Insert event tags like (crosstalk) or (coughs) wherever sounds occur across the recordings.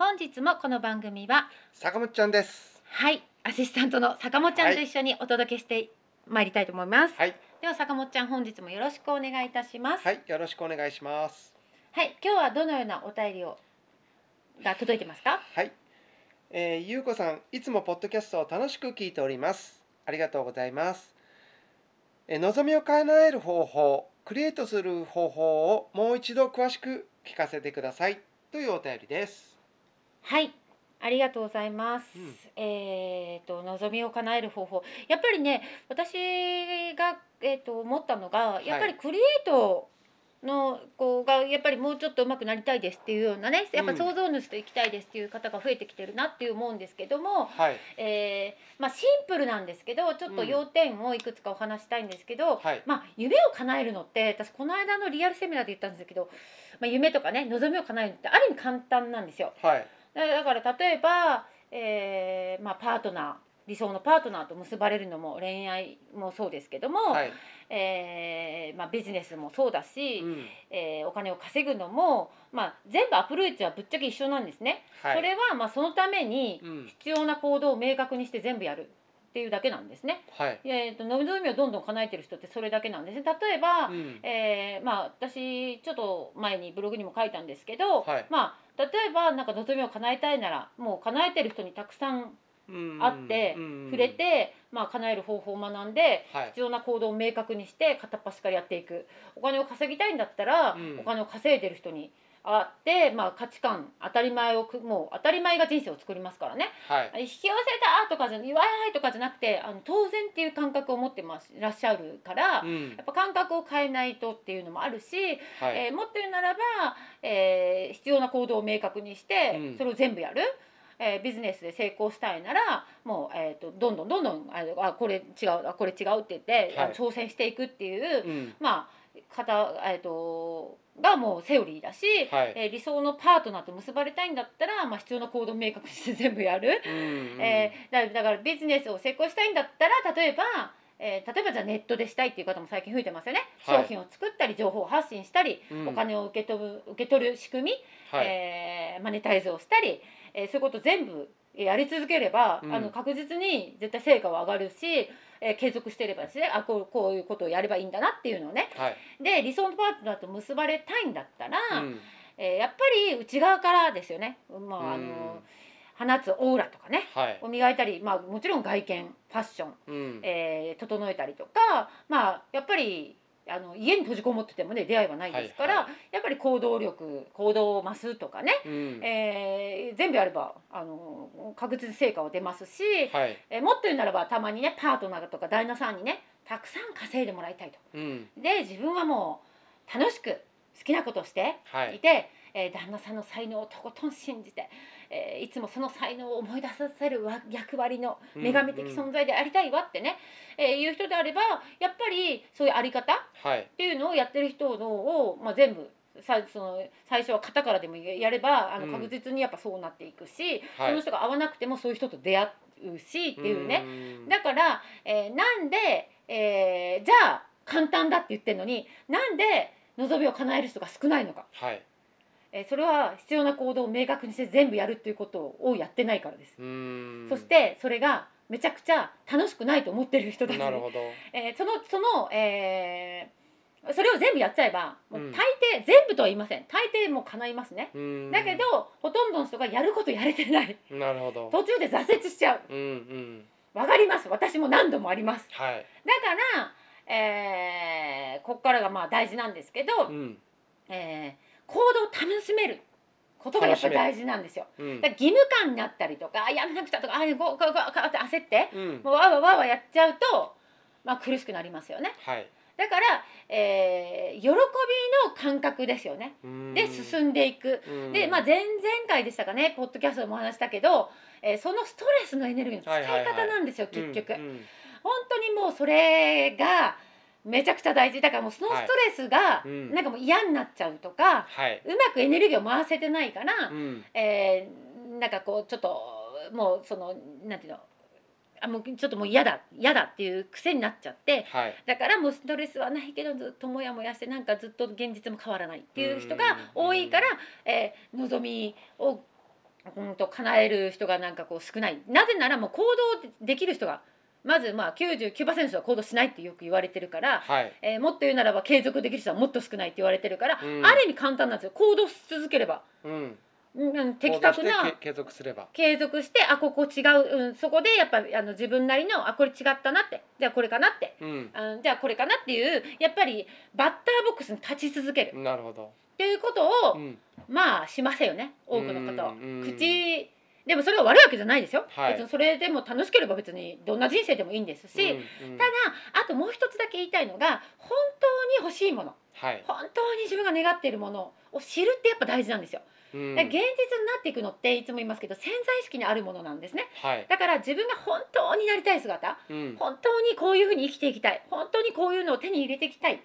本日もこの番組は坂本ちゃんです。はい、アシスタントの坂本ちゃんと一緒にお届けしてまいりたいと思います。はい、では坂本ちゃん本日もよろしくお願いいたします。はい、よろしくお願いします。はい、今日はどのようなお便りをが届いてますか？はい、えー、ゆうこさん、いつもポッドキャストを楽しく聞いております。ありがとうございます。えー、望みを叶える方法、クリエイトする方法をもう一度詳しく聞かせてくださいというお便りです。はい、ありがとうございます。うん。えっ、と望みを叶える方法、やっぱりね、私がえっ、と思ったのが、やっぱりクリエイトの子がやっぱりもうちょっと上手くなりたいですっていうようなね、やっぱうん想像主と行きたいですっていう方が増えてきてるなっていう思うんですけども、はい、えーまあシンプルなんですけど、ちょっと要点をいくつかお話したいんですけど、はい、まあ、夢を叶えるのって私この間のリアルセミナーで言ったんですけど、まあ、夢とかね望みを叶えるのってある意味簡単なんですよ。はい、だだから例えば、えーまあ、パートナー理想のパートナーと結ばれるのも恋愛もそうですけども、はい、えーまあ、ビジネスもそうだし、うん、えーお金を稼ぐのも、まあ、全部アプローチはぶっちゃけ一緒なんですね。はい、それはまあそのためにうん、必要な行動を明確にして全部やるっていうだけなんですね。はい、えー、と望みをどんどん叶えてる人ってそれだけなんですね。例えば、うん、えーまあ私ちょっと前にブログにも書いたんですけど、はい。まあ例えばなんか望みを叶えたいならもう叶えてる人にたくさんうん。会ってうん。触れて、まあ叶える方法を学んではい、必要な行動を明確にして片っ端からやっていく。お金を稼ぎたいんだったら、うん。お金を稼いでる人に会って、まあ、価値観当たり前をくもう当たり前が人生を作りますからね。はい、引き寄せたとかじゃわーいとかじゃなくてあの当然っていう感覚を持ってますいらっしゃるから、うん。やっぱ感覚を変えないとっていうのもあるし、はい、えーもっと言うならば、えー必要な行動を明確にして、うん。それを全部やる、えービジネスで成功したいならもう、えー、とどんどんどんどんああこれ違うあこれ違うって言って、はい。挑戦していくっていう、うん、まあ方、えー、とがもうセオリーだし、はい、えー理想のパートナーと結ばれたいんだったら、まあ、必要な行動を明確にして全部やる。うん、えーだだからビジネスを成功したいんだったら例えば、えー例えばじゃあネットでしたいっていう方も最近増えてますよね、はい。商品を作ったり情報を発信したり、うん。お金を受け取る受け取る仕組み、はい、えーマネタイズをしたり、えーそういうこと全部やり続ければ、うん。あの確実に絶対成果は上がるし、えー継続していればですねあこうこういうことをやればいいんだなっていうのをね。はい、で理想のパートナーと結ばれたいんだったら、うん、えーやっぱり内側からですよね、まああうん。の放つオーラとかねはい、を磨いたり、まあ、もちろん外見ファッション、うん、えー整えたりとか、まあ、やっぱりあの家に閉じこもっててもね出会いはないですから、はいはやっぱり行動力行動を増すとかね、うん、えー全部やればあの確実に成果は出ますし、はい、えーもっと言うならばたまにねパートナーとか旦那さんにねたくさん稼いでもらいたいと。うん、で自分はもう楽しく好きなことをしてはい。い、て、えー旦那さんの才能をとことん信じて、えーいつもその才能を思い出させるわ役割の女神的存在でありたいわってね、えーいう人であればやっぱりそういうあり方っはい、ていうのをやってる人のを、まあ、全部さその最初は型からでもやればあのうん。確実にやっぱそうなっていくし、はい。その人が合わなくてもそういう人と出会うしっていうね。ん。だから、えーなんで、えーじゃあ簡単だって言ってるのになんで望みを叶える人が少ないのか、はいえーそれは必要な行動を明確にして全部やるっていうことをやってないからです、うん。そしてそれがめちゃくちゃ楽しくないと思ってる人たち。なるほど。えーそのその、えーそれを全部やっちゃえばもううん。大抵、全部とは言いません。大抵もう叶いますね。うん。だけどほとんどの人がやることやれてない。なるほど。途中で挫折しちゃう。うんうん。わかります。私も何度もあります。はい。だから、えーここからがまあ大事なんですけど、うん。えー行動を楽しめることがやっぱり大事なんですよ。うん。だ義務感になったりとかあやめなくちゃとかあごごごごって焦ってうん。もうわーわーわーわーやっちゃうと、まあ、苦しくなりますよね。はい。だから、えー喜びの感覚ですよね。で進んでいく。ん。で、まあ、前々回でしたかねポッドキャストでもお話したけど、えーそのストレスのエネルギーの使い方なんですよ、結局、本当にもうそれがめちゃくちゃ大事。だからもうそのストレスがなんかもう嫌になっちゃうとか、はい。うまくエネルギーを回せてないから、うん。えーなんかこうちょっともうそのなんていうのあもうちょっともう嫌だ嫌だっていう癖になっちゃってはい。だからもうストレスはないけどずっとモヤモヤしてなんかずっと現実も変わらないっていう人が多いから、えー望みをうんと叶える人がなんかこう少ない。なぜならもう行動できる人がまずまあ99%の人は行動しないってよく言われてるから、はい。えーもっと言うならば継続できる人はもっと少ないって言われてるから、うん。ある意味簡単なんですよ。行動し続ければ、うん。うん、的確な継続すれば。継続してあここ違う、うん、そこでやっぱりあの自分なりのあこれ違ったなって。じゃあこれかなって。うん。あじゃあこれかなっていうやっぱりバッターボックスに立ち続ける。なるほど。っていうことを、うん。まあしませんよね。多くの方は。うん。口でもそれは悪いわけじゃないですよ、はい。別にそれでも楽しければ別にどんな人生でもいいんですし、うんうんただあともう一つだけ言いたいのが本当に欲しいものはい。本当に自分が願っているものを知るってやっぱ大事なんですよ。う現実になっていくのっていつも言いますけど潜在意識にあるものなんですね。はい。だから自分が本当になりたい姿うん。本当にこういうふうに生きていきたい本当にこういうのを手に入れていきたい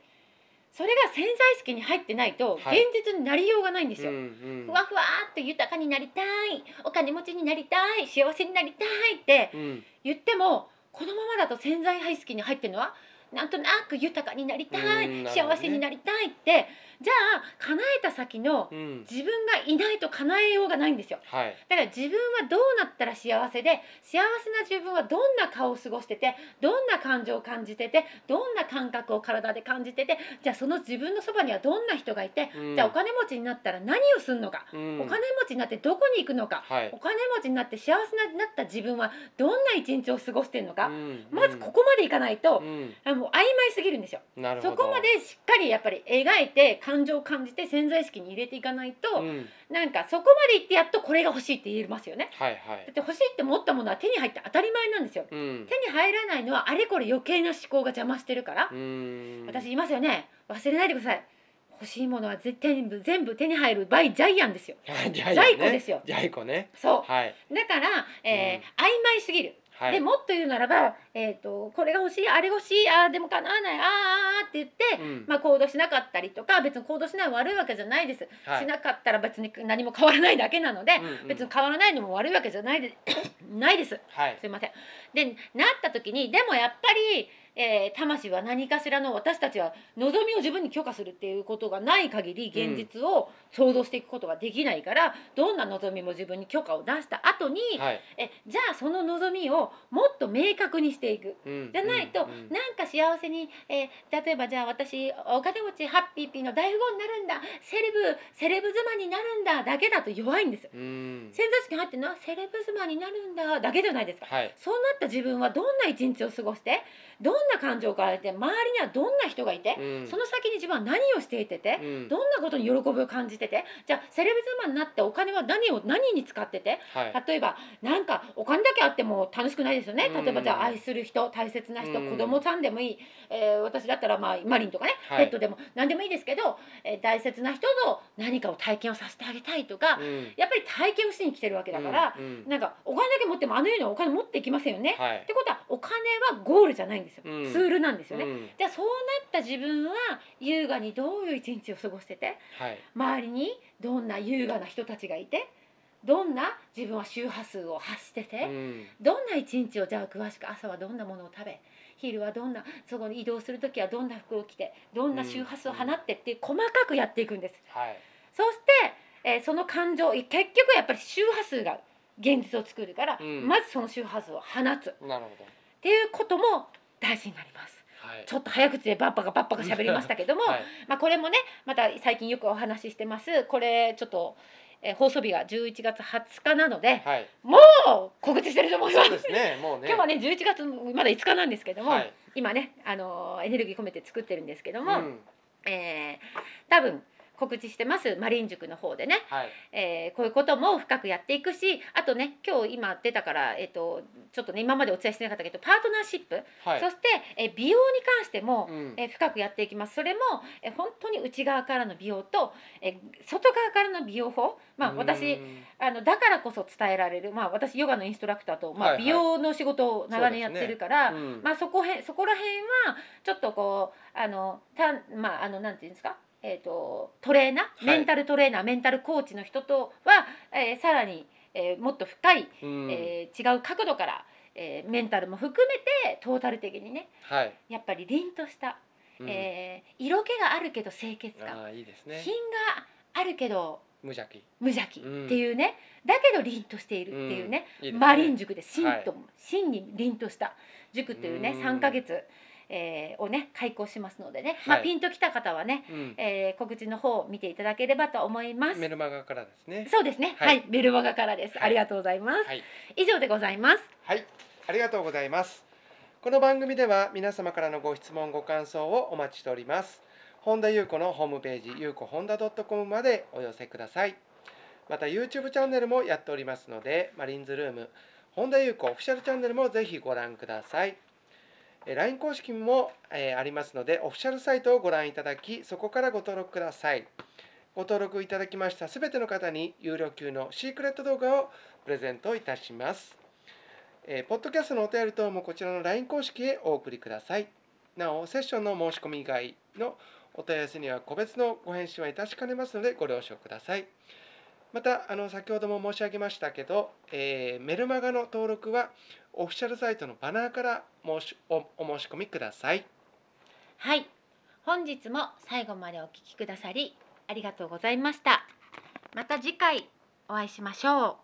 それが潜在意識に入ってないと現はい。実になりようがないんですよ。うんうん。ふわふわーっと豊かになりたい。お金持ちになりたい。幸せになりたいってうん。言ってもこのままだと潜在意識に入ってるのはなんとなく豊かになりたい、ね。幸せになりたいって。じゃあ叶えた先のうん。自分がいないと叶えようがないんですよ。はい。だから自分はどうなったら幸せで幸せな自分はどんな顔を過ごしててどんな感情を感じててどんな感覚を体で感じててじゃあその自分のそばにはどんな人がいて、うん。じゃあお金持ちになったら何をするのか、うん。お金持ちになってどこに行くのか、はい。お金持ちになって幸せになった自分はどんな一日を過ごしてるのか、うん。まずここまでいかないとう、ん。あもう曖昧すぎるんですよ。そこまでしっかりやっぱり描いて感情を感じて潜在意識に入れていかないと、うん。なんかそこまでいってやっとこれが欲しいって言えますよ。ね。はいはだっいて欲しいって思ったものは手に入って当たり前なんですよ。うん。手に入らないのはあれこれ余計な思考が邪魔してるから、うん。私言いますよね。忘れないでください。欲しいものは絶対に全部手に入るバイジャイアンですよ。は (laughs) いジジャイコですよ。ジャイコね。そう。はい。だから、えー曖昧すぎる、はい。でもっと言うならば、えー、とこれが欲しいあれ欲しいあーでも叶わないあーあーって言って、うん。まあ、行動しなかったりとか別に行動しないの悪いわけじゃないです、はい。しなかったら別に何も変わらないだけなので、うんうん。別に変わらないのも悪いわけじゃないで (coughs) ないです。はい。すいません。でなった時にでもやっぱり、えー魂は何かしらの私たちは望みを自分に許可するっていうことがない限り現実を想像していくことができないから、どんな望みも自分に許可を出した後に、はい。えじゃあその望みをもっと明確にしていく。うん。じゃないと、うん。うん。なんか幸せに、えー例えばじゃあ私お金持ちハッピーピーの大富豪になるんだ。セレブセレブ妻になるんだ。だけだと弱いんですうん。潜在意識に入ってるのはセレブ妻になるんだ。だけじゃないですか。はい。そうなった自分はどんな一日を過ごしてどんな感情を変えて周りにはどんな人がいて、うん。その先に自分は何をしていてて、うん。どんなことに喜びを感じてて。じゃあセレブ妻になってお金は何を何に使っててはい。例えばなんかお金だけあっても楽しくないですよね。うん。例えばじゃあ愛する人大切な人、うん。子供さんでもいい、えー私だったらまあマリンとかね、はい。ペットでも何でもいいですけど、えー大切な人と何かを体験をさせてあげたいとか、うん。やっぱり体験をしに来てるわけだから、なんかお金だけ持ってもあのようにお金持っていきませんよね。はい。ってことはお金はゴールじゃないんですよ、うんツールなんですよね。うん。じゃあそうなった自分は優雅にどういう一日を過ごしてて？はい。周りにどんな優雅な人たちがいて？どんな自分は周波数を発してて、うん。どんな一日をじゃあ詳しく朝はどんなものを食べ？昼はどんなそこに移動する時はどんな服を着て？どんな周波数を放ってっていう細かくやっていくんです。はい。そして、えーその感情結局やっぱり周波数が現実を作るから、うん。まずその周波数を放つ。っなるほど。ていうことも大事になります。はい。ちょっと早口でバッパがバッパが喋りましたけども、はい。(laughs) まあ、これもねまた最近よくお話ししてます。これちょっと、えー放送日が11月20日なのではい。もう告知してると思います。すねもうね。今日はね11月まだ5日なんですけども、はい。今ねあのーエネルギー込めて作ってるんですけども、うん。えー多分告知してますマリン塾の方でね、はい。えーこういうことも深くやっていくしあとね今日今出たから、えっとちょっとね今までお伝えしてなかったけどパートナーシップ、はい。そして、えー美容に関しても、うん。えー深くやっていきます。それも、えー本当に内側からの美容と、えー外側からの美容法。まあ私うん。あのだからこそ伝えられる、まあ、私ヨガのインストラクターと、まあ美容の仕事を長年やってるから、うん。まあ、そこへそこら辺はちょっとこうあのたまああのなんていうんですか、えー、とトレーナーい。メンタルトレーナー、メンタルコーチの人とは、えーさらに、えーもっと深い、うん。えー違う角度から、えーメンタルも含めてトータル的にねはい。やっぱり凛とした、うん。えー色気があるけど清潔感、いいですね。品があるけど無邪気。無邪気うん。っていうね、だけど凛としているっていうね、うん。いいね。マリン塾で真と、はい。真に凛とした塾というねうん。3ヶ月、えーをね開講しますのでね、まあ、はいピンときた方はね、うんえー告知の方を見ていただければと思います。メルマガからですねそうですね、は、はいいメルマガからです、はいありがとうございます。はい以上でございます。はい、ありがとうございます。この番組では皆様からのご質問ご感想をお待ちしております。本田裕子のホームページ、ゆうこ本田 .com までお寄せください。また YouTube チャンネルもやっておりますので、マリンズルーム、本田裕子オフィシャルチャンネルもぜひご覧ください。LINE 公式も、えありますので、オフィシャルサイトをご覧いただき、そこからご登録ください。ご登録いただきましたすべての方に有料級のシークレット動画をプレゼントいたします。えーポッドキャストのお便り等もこちらの LINE 公式へお送りください。なお、セッションの申し込み以外のお問い合わせには個別のご返信はいたしかねますのでご了承ください。また、あの先ほども申し上げましたけど、えーメルマガの登録はオフィシャルサイトのバナーから申しおお申し込みください。はい、本日も最後までお聞きくださりありがとうございました。また次回お会いしましょう。